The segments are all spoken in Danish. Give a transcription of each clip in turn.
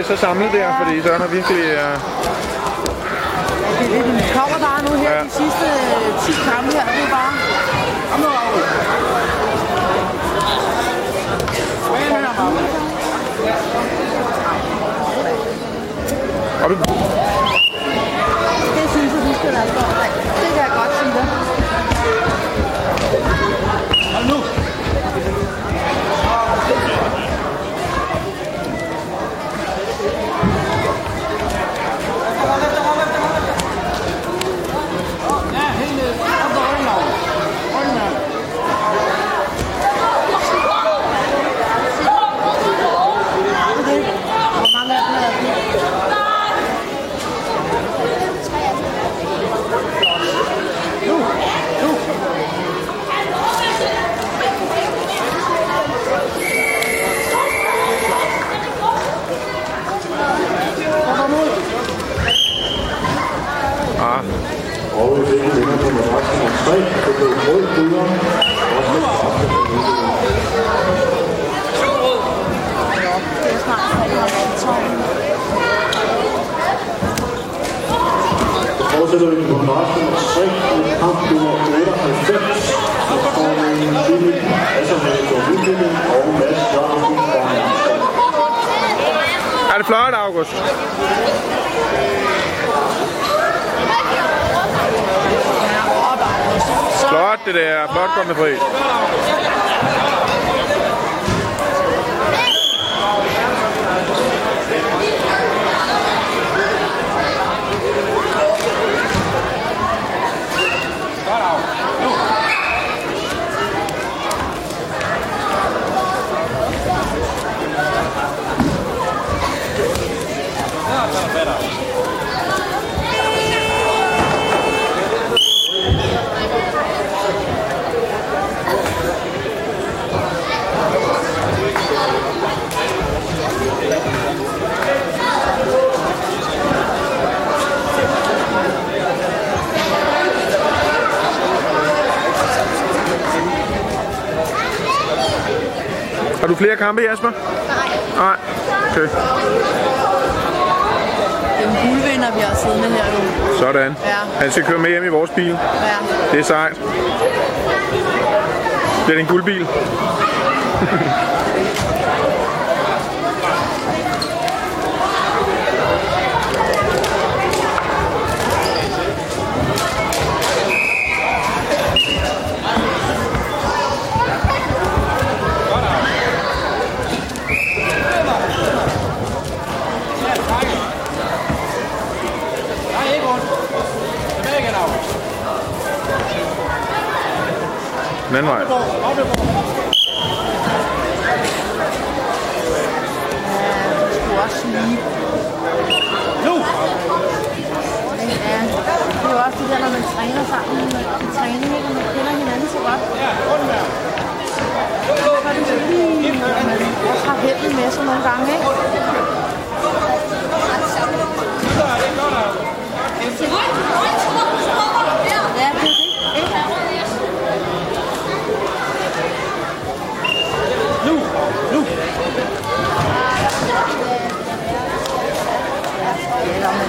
Det så samlet der, fordi så er der virkelig... Det er det, kommer bare nu her Ja. de sidste øh, 10 kampe her. Det er bare... op i, Det synes jeg, du skal være stolt af. Det kan jeg godt sige dig. Okay. Hvor mange af dem er der? ah, og i det vinder på madras nummer 3, det blev rød bryder. Så fortsætter vi på madras nummer 3 i kamp nummer 98. Så får vi en lille Assermand for og Mads Jørgensen fra Amsterdam. er det flot, August? Flot, det der. Flot kommet fri. Har du flere kampe, Jasper? Nej, Nej. Okay. en guldvinder, vi har siddende her nu. Sådan. Ja. Han skal køre med hjem i vores bil. Ja. Det er sejt. Det er en guldbil. Den anden vej. Du Ja, det er jo også det der, når man træner sammen i træning. Og man kender hinanden så godt. Ja, Så er det så lige, når man også har heldet med sig nogle gange, ikke? llega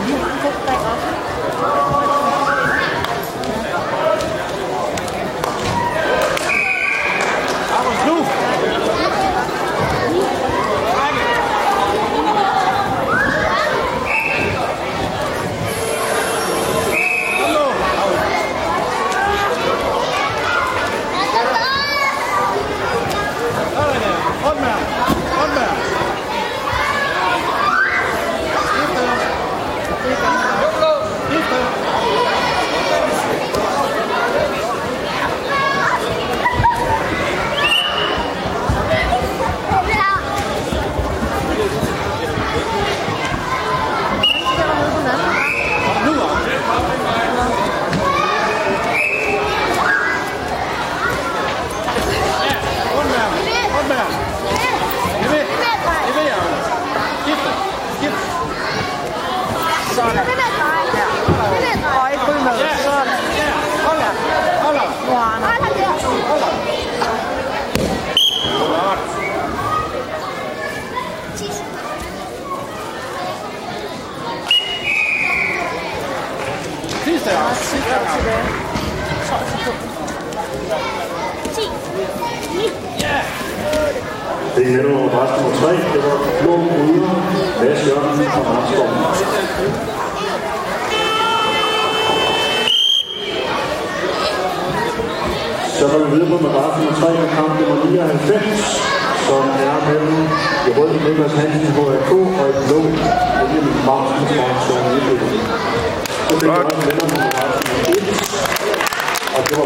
Sidste Der er 10 tilbage. 12 sekunder. Det er nummer 3. Det var Blå Gryder. Mads Jørgensen fra Marskov. Så går vi videre på adresse nummer 3 med kamp nummer 99, som er mellem i røde Niklas Hansen HRK og i blå William Magnussen fra Søren Lillebrug. Så det også vinder på adresse nummer 1, og det var